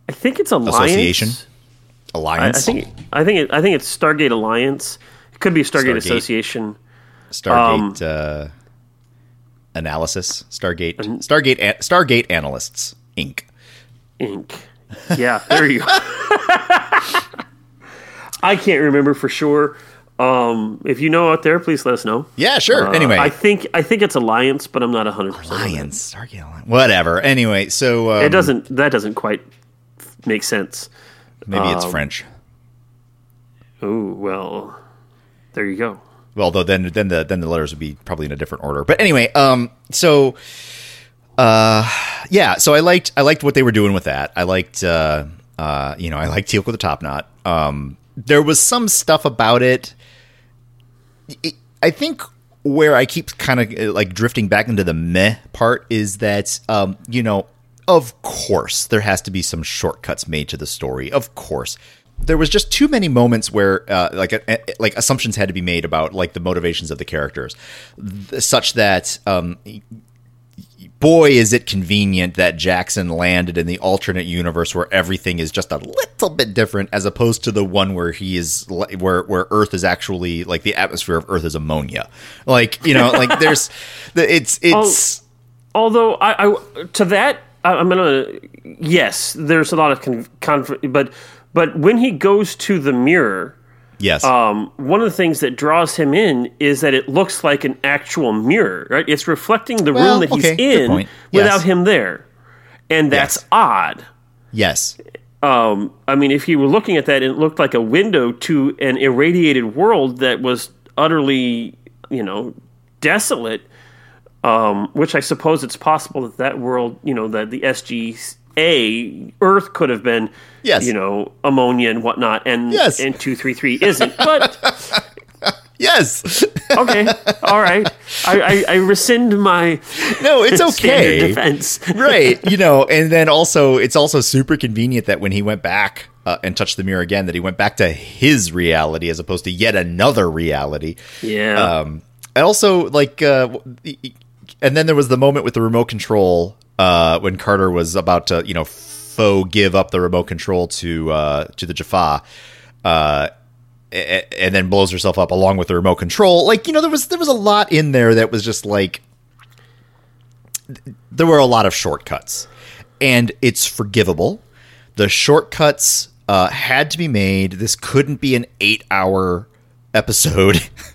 I think it's Alliance. Association? I, I Alliance, think I think it, I think it's Stargate Alliance. It could be Stargate, Stargate. Association. Stargate uh, analysis, Stargate, Stargate, Stargate analysts Inc. Inc. Yeah, there you go. I can't remember for sure. Um, if you know out there, please let us know. Yeah, sure. Uh, anyway, I think I think it's Alliance, but I'm not 100. percent Alliance, Stargate Alliance, whatever. Anyway, so um, It doesn't. That doesn't quite make sense. maybe um, it's French. Oh well, there you go. Well, though then then the then the letters would be probably in a different order. But anyway, um, so uh, yeah, so I liked I liked what they were doing with that. I liked uh, uh, you know, I liked Teal with the top knot. Um, there was some stuff about it. it I think where I keep kind of like drifting back into the meh part is that um, you know, of course there has to be some shortcuts made to the story. Of course. There was just too many moments where uh, like a, like assumptions had to be made about like the motivations of the characters, th- such that um, boy is it convenient that Jackson landed in the alternate universe where everything is just a little bit different as opposed to the one where he is where where Earth is actually like the atmosphere of Earth is ammonia. Like, you know, like there's the it's it's Although I, I to that I'm gonna yes, there's a lot of con, conf, but but when he goes to the mirror, yes. um, one of the things that draws him in is that it looks like an actual mirror, right? It's reflecting the Well, room that he's okay, good in point. Yes. without him there, and that's Yes. odd. yes. Um, I mean, if you were looking at that, it looked like a window to an irradiated world that was utterly, you know, desolate. Um, which I suppose it's possible that that world, you know, that the SGA Earth could have been, Yes. you know, ammonia and whatnot, and Yes. and two three three isn't. But Yes. okay, all right, I, I, I rescind my no, it's okay. defense. right you know and then also it's also super convenient that when he went back uh, and touched the mirror again that he went back to his reality as opposed to yet another reality Yeah, um and also like uh and then there was the moment with the remote control uh when carter was about to you know faux give up the remote control to uh to the jaffa uh and then blows herself up along with the remote control like you know there was there was a lot in there that was just like there were a lot of shortcuts, and it's forgivable. The shortcuts uh, had to be made. This couldn't be an eight-hour episode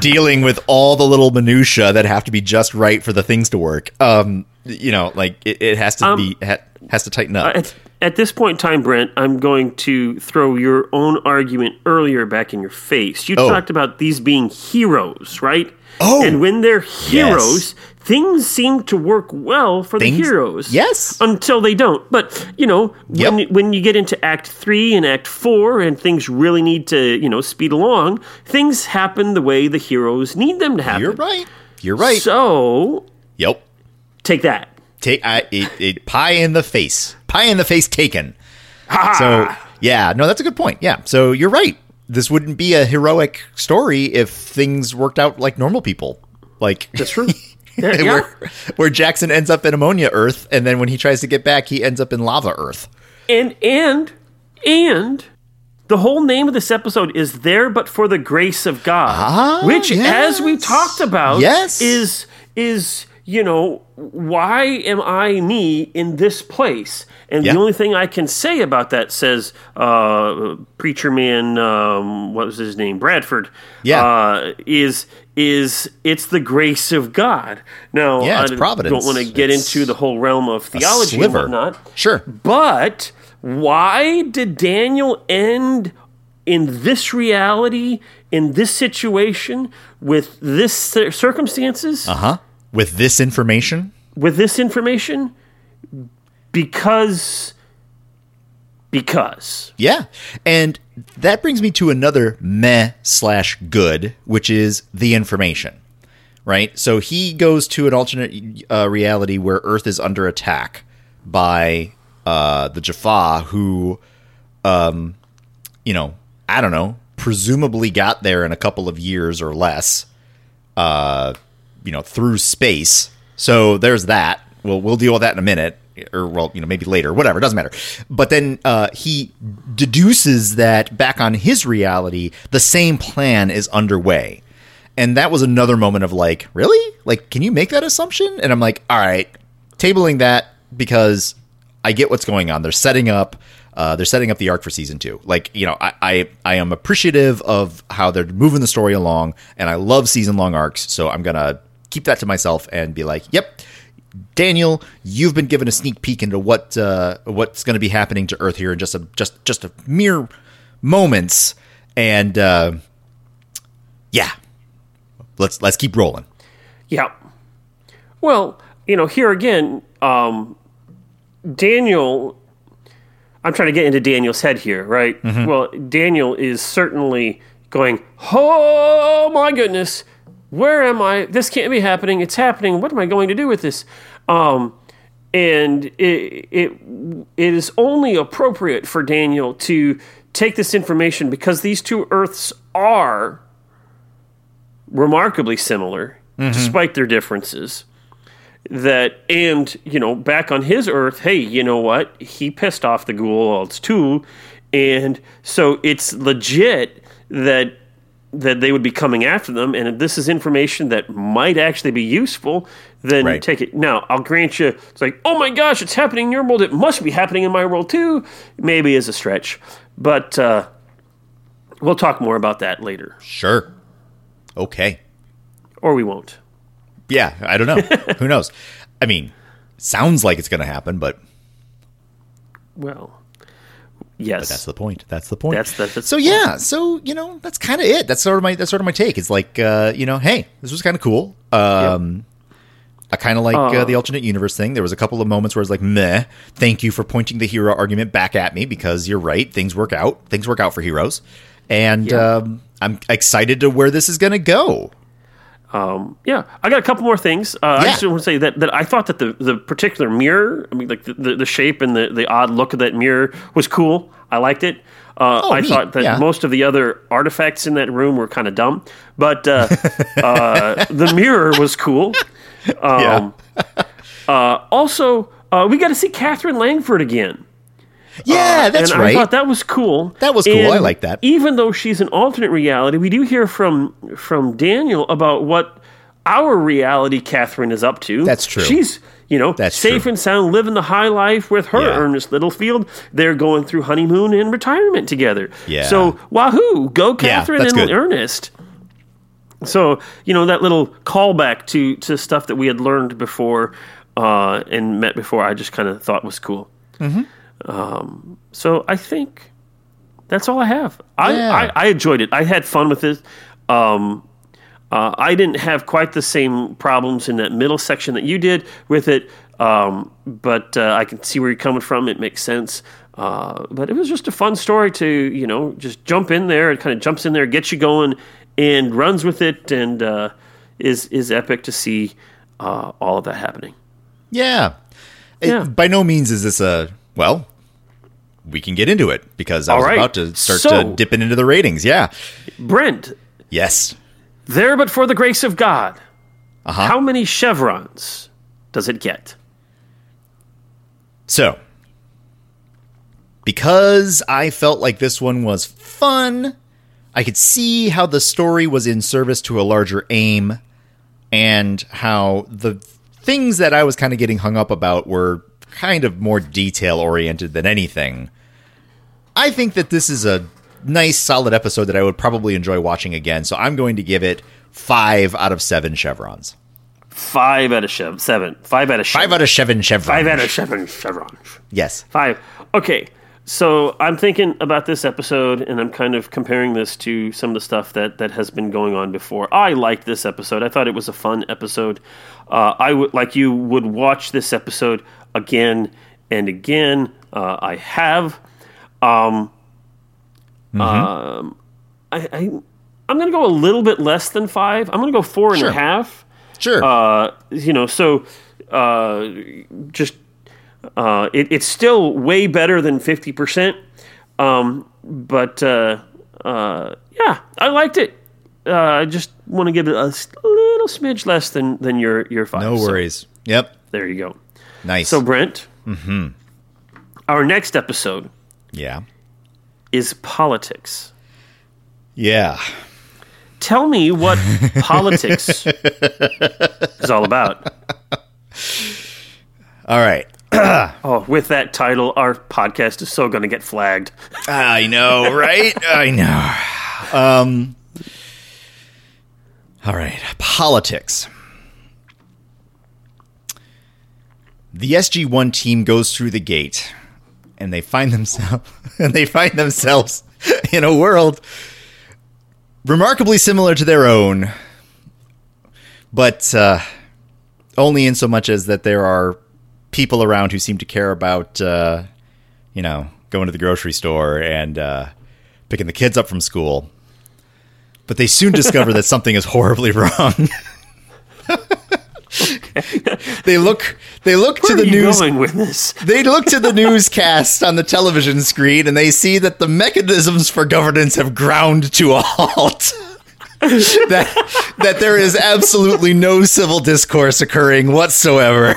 dealing with all the little minutia that have to be just right for the things to work. Um, you know, like it, it has to be ha, has to tighten up. at, at this point in time, Brent, I'm going to throw your own argument earlier back in your face. You Oh. talked about these being heroes, right? Oh. and when they're heroes, things seem to work well for Things- the heroes. yes. until they don't. But you know, when Yep. when you get into Act Three and Act Four, and things really need to you know speed along, things happen the way the heroes need them to happen. You're right. You're right. So yep. take that. Take I, it, it, pie in the face. Pie in the face taken. So yeah, no, that's a good point. Yeah. So you're right. This wouldn't be a heroic story if things worked out like normal people. Like That's true. Yeah, yeah. where, where Jackson ends up in ammonia Earth, and then when he tries to get back, he ends up in lava Earth. And and and the whole name of this episode is there but for the grace of God, Ah, which as we talked about Yes. is is you know why am I me in this place? And Yeah. the only thing I can say about that says uh, preacher man um, what was his name Bradford Yeah. uh, is is it's the grace of God. Now Yeah, it's I providence. don't want to get It's into the whole realm of theology and whatnot. Sure. But why did Daniel end in this reality, in this situation, with this circumstances, Uh huh. With this information, with this information? Because, because yeah, and that brings me to another meh slash good, which is the information. right? So he goes to an alternate uh, reality where Earth is under attack by uh, the Jaffa, who, um, you know, I don't know, presumably got there in a couple of years or less, uh, you know, through space. So there's that. Well, we'll deal with that in a minute, or well, you know, maybe later, whatever. Doesn't matter. But then uh, he deduces that back on his reality, the same plan is underway. And that was another moment of like, really? Like, can you make that assumption? And I'm like, all right, tabling that because I get what's going on. They're setting up. Uh, they're setting up the arc for season two. Like, you know, I, I I am appreciative of how they're moving the story along, and I love season long arcs. So I'm gonna keep that to myself and be like, yep, Daniel, you've been given a sneak peek into what uh, what's going to be happening to Earth here in just a just just a mere moments, and uh, yeah, let's let's keep rolling. Yeah. Well, you know, here again, um, Daniel. I'm trying to get into Daniel's head here, right? Well, Daniel is certainly going, "Oh my goodness, where am I? This can't be happening. It's happening. What am I going to do with this?" Um, and it, it it is only appropriate for Daniel to take this information because these two Earths are remarkably similar, despite their differences. That and you know back on his Earth, hey, you know what? He pissed off the Goa'ulds too, and so it's legit that that they would be coming after them. And if this is information that might actually be useful, then Right. take it. Now, I'll grant you, it's like, oh my gosh, it's happening in your world. It must be happening in my world too. Maybe is a stretch, but uh, we'll talk more about that later, Sure. Okay. or we won't. Yeah, I don't know. Who knows? I mean, sounds like it's going to happen, but Well, yes, that's the point. That's the point. That's the- that's so yeah. So you know, that's kind of it. That's sort of my that's sort of my take. It's like uh, you know, hey, this was kind of cool. Um, I kind of like uh, the alternate universe thing. There was a couple of moments where I was like, meh. Thank you for pointing the hero argument back at me because you're right. Things work out. Things work out for heroes, and um, I'm excited to where this is going to go. Yeah, I got a couple more things. Uh, I just want to say that, that I thought that the, the particular mirror, I mean, like the, the, the shape and the, the odd look of that mirror was cool. I liked it. Uh, Oh, I neat. thought that Yeah. most of the other artifacts in that room were kind of dumb, but uh, uh, the mirror was cool. yeah. Also, uh, we got to see Catherine Langford again. Yeah, that's and right. I thought that was cool. That was cool. And I like that. Even though she's an alternate reality, we do hear from from Daniel about what our reality Catherine is up to. That's true. She's you know That's safe true. and sound, living the high life with her Yeah. Ernest Littlefield. They're going through honeymoon and retirement together. Yeah. So wahoo, go Catherine that's and good. Ernest. So you know that little callback to to stuff that we had learned before uh, and met before. I just kind of thought was cool. Mm-hmm. Um, so I think that's all I have. I, Yeah. I, I enjoyed it. I had fun with it. Um, uh, I didn't have quite the same problems in that middle section that you did with it, um, but uh, I can see where you're coming from. It makes sense. Uh, but it was just a fun story to you know just jump in there. It kind of jumps in there, gets you going, and runs with it, and uh, is is epic to see uh, all of that happening. Yeah. It- Yeah. by no means is this a well. We can get into it because I All was right. about to start So- to dipping into the ratings. Yeah. Brent, Yes. there but for the grace of God. Uh-huh. How many chevrons does it get? So, because I felt like this one was fun, I could see how the story was in service to a larger aim, and how the things that I was kind of getting hung up about were kind of more detail oriented than anything. I think that this is a nice, solid episode that I would probably enjoy watching again, so I'm going to give it five out of seven chevrons. Five out of chev- seven. Five out of chev- Five out of seven chevrons. Five out of seven chevrons. Yes. Five. Okay. So I'm thinking about this episode, and I'm kind of comparing this to some of the stuff that that has been going on before. I liked this episode. I thought it was a fun episode. Uh, I would like you would watch this episode again and again. Uh, I have. Um, um, I, I I'm going to go a little bit less than five. I'm going to go four and a Sure. half. Sure. Uh, you know, so uh, just uh, it, it's still way better than fifty percent. Um, but uh, uh, yeah, I liked it. Uh, I just want to give it a little smidge less than than your your five. no So, worries. Yep. there you go. Nice. So Brent, our next episode yeah. is politics. Yeah. Tell me what politics is all about. All right. Oh, with that title, our podcast is so going to get flagged. I know, right? I know. Um All right, politics. The SG1 team goes through the gate and they find themselves and they find themselves in a world remarkably similar to their own but uh only in so much as that there are people around who seem to care about uh you know, going to the grocery store and uh, picking the kids up from school. But they soon discover that something is horribly wrong. they look they look to the news going with this? they look to the newscast on the television screen and they see that the mechanisms for governance have ground to a halt. that that there is absolutely no civil discourse occurring whatsoever.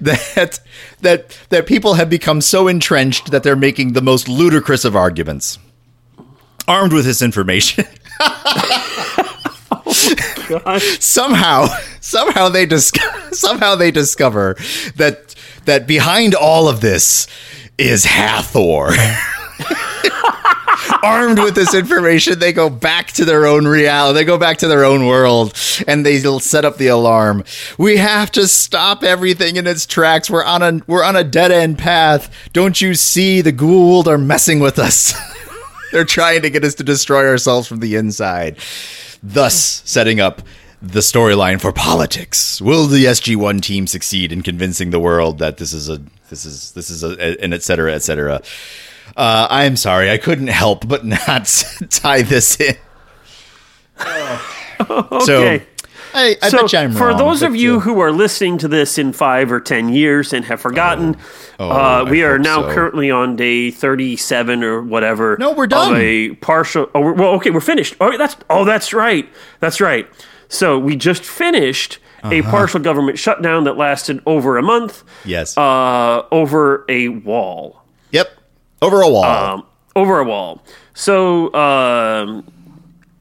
That that that people have become so entrenched that they're making the most ludicrous of arguments. Armed with this information, Oh, somehow somehow they dis- somehow they discover that that behind all of this is Hathor. Armed with this information, they go back to their own reality. They go back to their own world, and they set up the alarm. We have to stop everything in its tracks. We're on a we're on a dead end path. Don't you see? The Goa'uld are messing with us. They're trying to get us to destroy ourselves from the inside. Thus, setting up the storyline for politics. Will the SG1 team succeed in convincing the world that this is a this is this is a and et cetera, et cetera? Uh, I'm sorry, I couldn't help but not tie this in. So, Okay. I, I so bet you I'm for wrong, those of you uh, who are listening to this in five or ten years and have forgotten, Oh, uh, I we are now so. currently on day thirty-seven or whatever. No, we're done. Of a partial. Oh, we're, well, okay, we're finished. Oh, that's oh, that's right. That's right. So we just finished a Uh-huh. partial government shutdown that lasted over a month. yes, Uh, over a wall. yep, over a wall. um, over a wall. So um,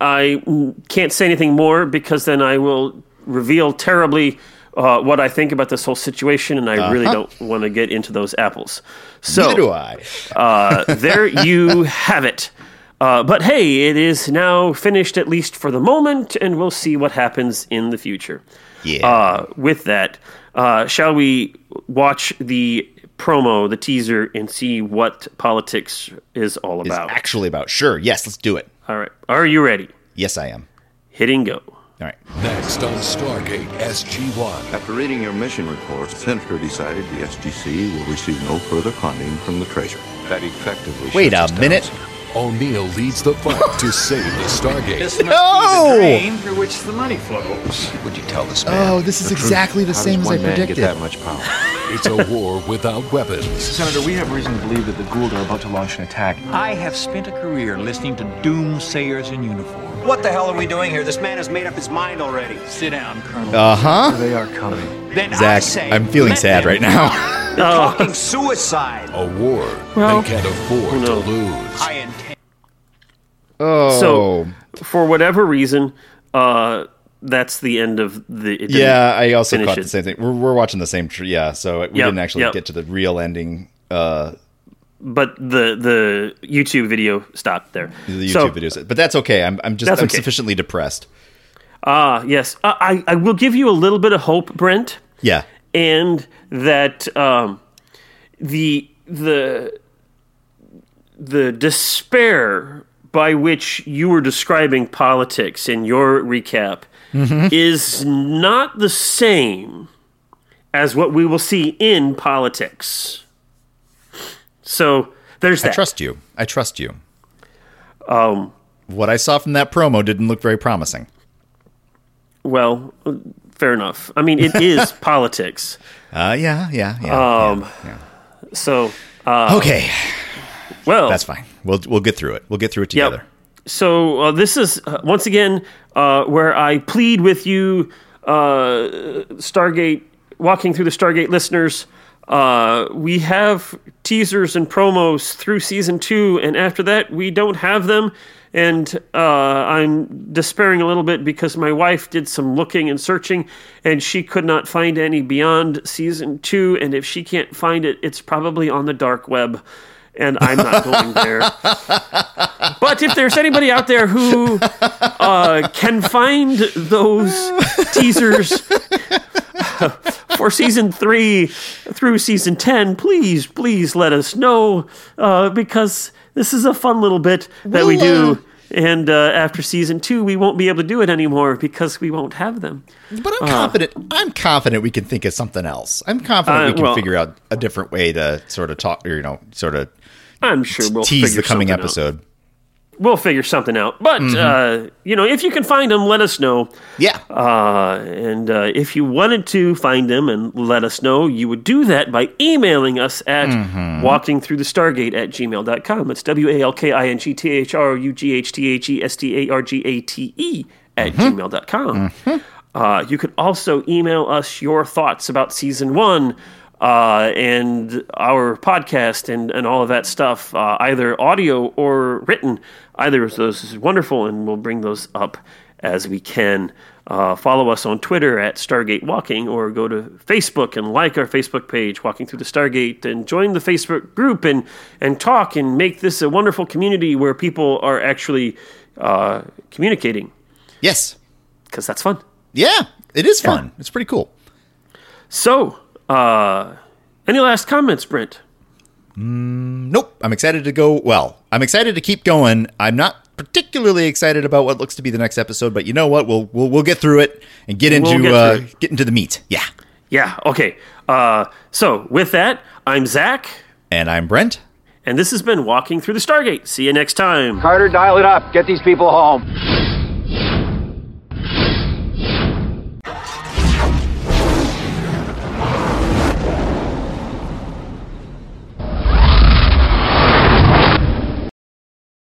I can't say anything more because then I will reveal terribly uh, what I think about this whole situation, and I really don't want to get into those apples. So Neither do I. uh, there you have it. Uh, but hey, it is now finished at least for the moment, and we'll see what happens in the future. Yeah. Uh, with that, uh, shall we watch the promo, the teaser, and see what politics is all is about? actually about. Sure. Yes, let's do it. All right. Are you ready? Yes, I am. Hitting go. All right. Next on Stargate SG-1. After reading your mission report, the Senator decided the SGC will receive no further funding from the Treasury. That effectively Wait a minute. down, sir. O'Neill leads the fight to save the Stargate. This must No! be the drain through which the money flows. Would you tell this man? Oh, this is the truth? exactly the How same does as I one man predicted. Get that much power. It's a war without weapons. Senator, we have reason to believe that the Goa'uld are about to launch an attack. I have spent a career listening to doomsayers in uniform. What the hell are we doing here? This man has made up his mind already. Sit down, Colonel. Uh huh. They are coming. Then I Zach, say, I'm feeling sad them- right now. They're talking suicide. A war Well, they can't afford to lose. I intend. Oh. So, for whatever reason, uh, that's the end of the. it yeah, I also caught it. the same thing. We're, we're watching the same. Tr- yeah, so we Yep, didn't actually yep. get to the real ending. Uh, But the the YouTube video stopped there. the YouTube So, videos, but that's okay. I'm I'm just I'm okay. sufficiently depressed. Ah, yes. I, I I will give you a little bit of hope, Brent. Yeah. and that um, the the the despair by which you were describing politics in your recap is not the same as what we will see in politics. So there's that. I trust you. I trust you. Um, what I saw from that promo didn't look very promising. Well, fair enough. I mean, it is politics. Uh, yeah, yeah, yeah. Um, yeah, yeah. So, uh, Okay, well, that's fine. We'll we'll get through it. We'll get through it Yep. together. So uh, this is uh, once again uh, where I plead with you, uh, Stargate, walking through the Stargate listeners. Uh, we have teasers and promos through season two, and after that, we don't have them. And uh, I'm despairing a little bit because my wife did some looking and searching, and she could not find any beyond season two. And if she can't find it, it's probably on the dark web, and I'm not going there. But if there's anybody out there who uh, can find those teasers for season three through season 10, please, please let us know uh, because this is a fun little bit that we We'll, do. And uh, after season two, we won't be able to do it anymore because we won't have them. But I'm confident. I'm confident we can think of something else. I'm confident Uh, we can well- figure out a different way to sort of talk, or you know, sort of I'm sure we'll tease the coming episode. out. We'll figure something out. But, uh, you know, if you can find them, let us know. Yeah. Uh, and uh, if you wanted to find them and let us know, you would do that by emailing us at walkingthroughthestargate at gmail.com. It's W A L K I N G T H R U G H T H E S T A R G A T E at gmail.com. Uh, you could also email us your thoughts about season one. Uh, and our podcast and, and all of that stuff, uh, either audio or written, either of those is wonderful, and we'll bring those up as we can. Uh, follow us on Twitter at Stargate Walking, or go to Facebook and like our Facebook page, Walking Through the Stargate, and join the Facebook group and and talk and make this a wonderful community where people are actually uh, communicating Yes. because that's fun. Yeah. It is fun. It's pretty cool. So, uh, any last comments, Brent? Nope. I'm excited to go. Well, I'm excited to keep going. I'm not particularly excited about what looks to be the next episode, but you know what? We'll we'll, we'll get through it and get into We'll get uh, get into the meat. Yeah. Yeah. Okay. Uh, so, with that, I'm Zach, And I'm Brent. and this has been Walking Through the Stargate. See you next time. Carter, dial it up. Get these people home.